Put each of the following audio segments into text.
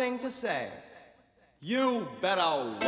thing to say. You better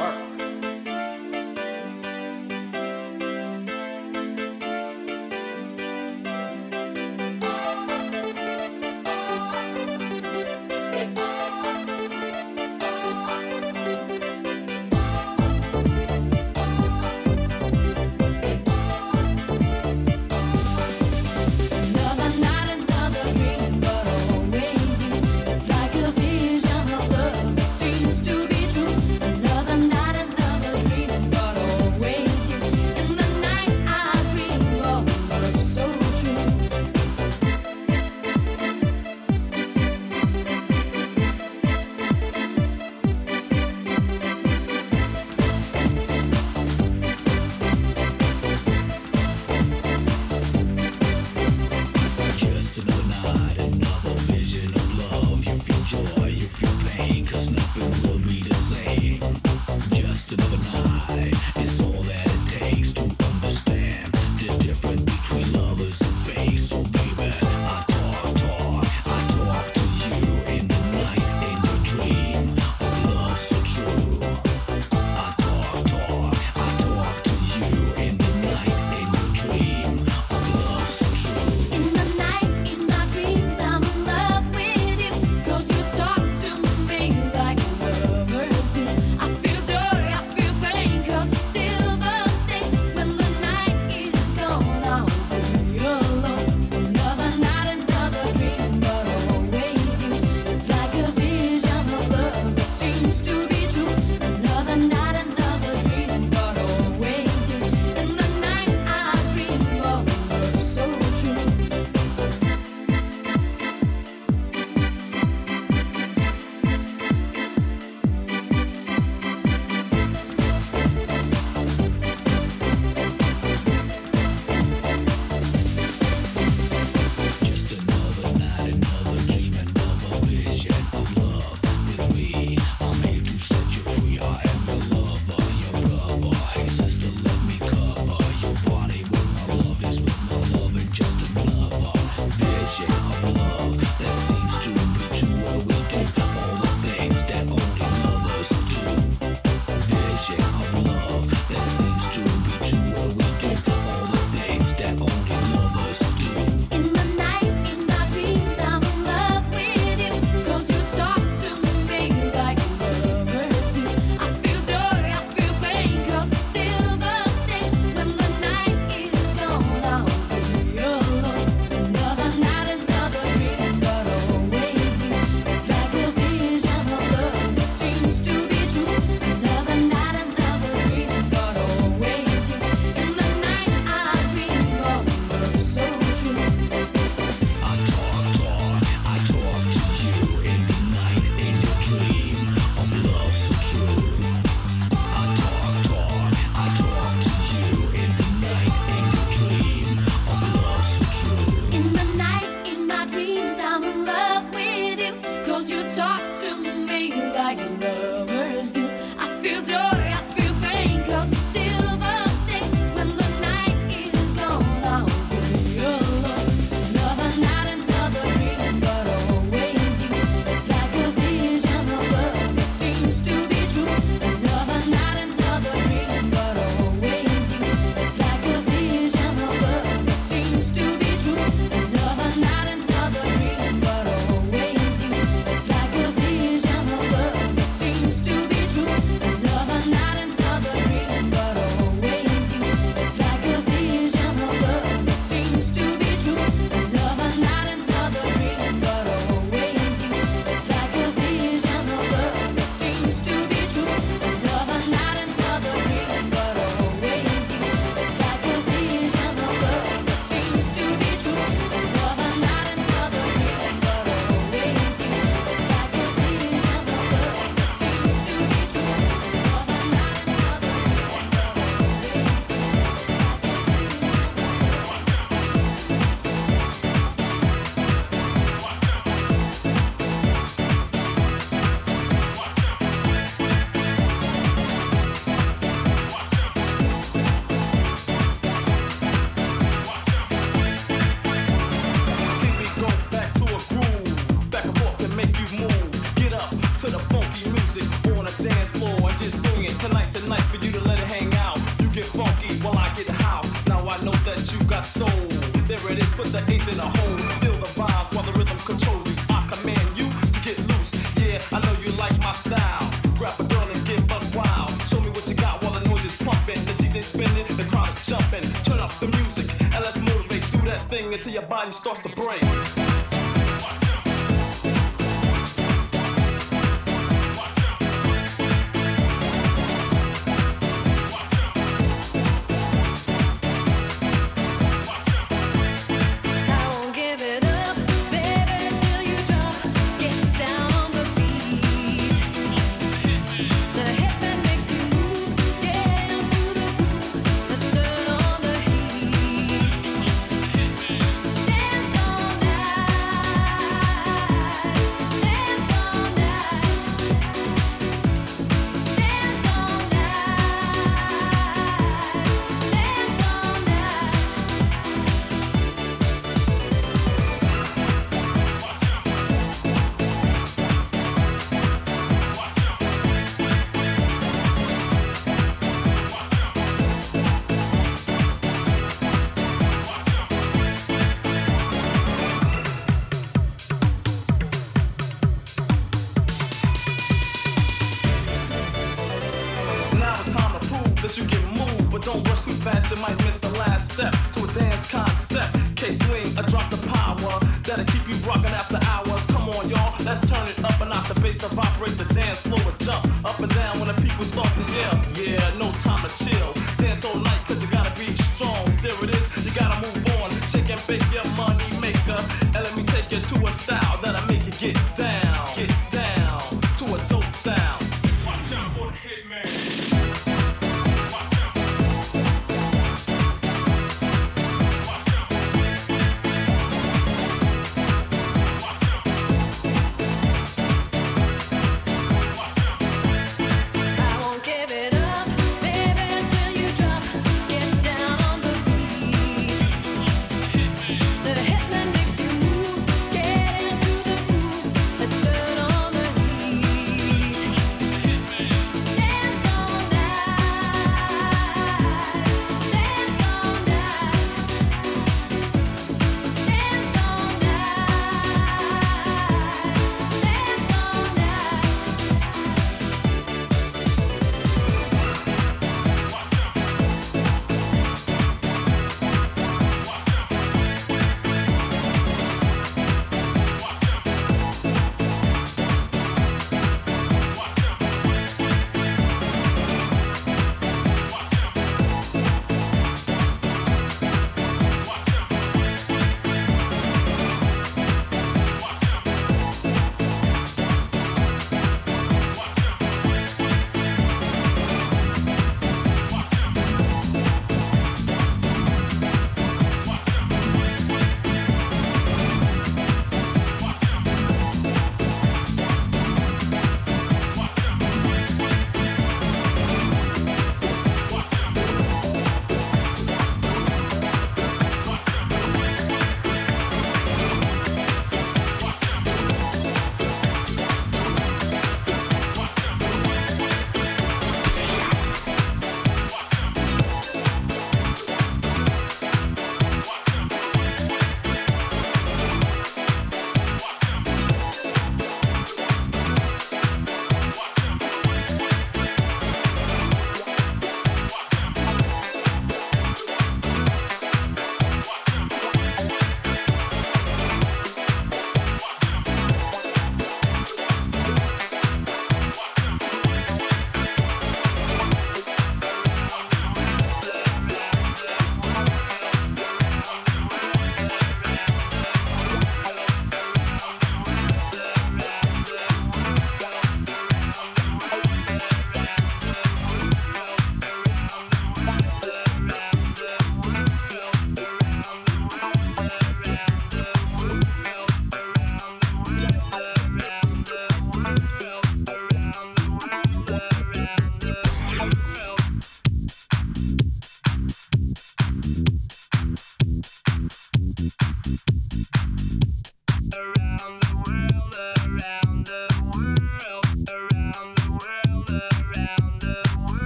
got. There it is, put the ace in a hole. Feel the vibe while the rhythm controls you. I command you to get loose. Yeah, I know you like my style. Grab a girl and give buck wild. Show me what you got while the noise is pumping. The DJ's spinning, the crowd's jumping. Turn up the music and let's motivate. through that thing until your body starts to break.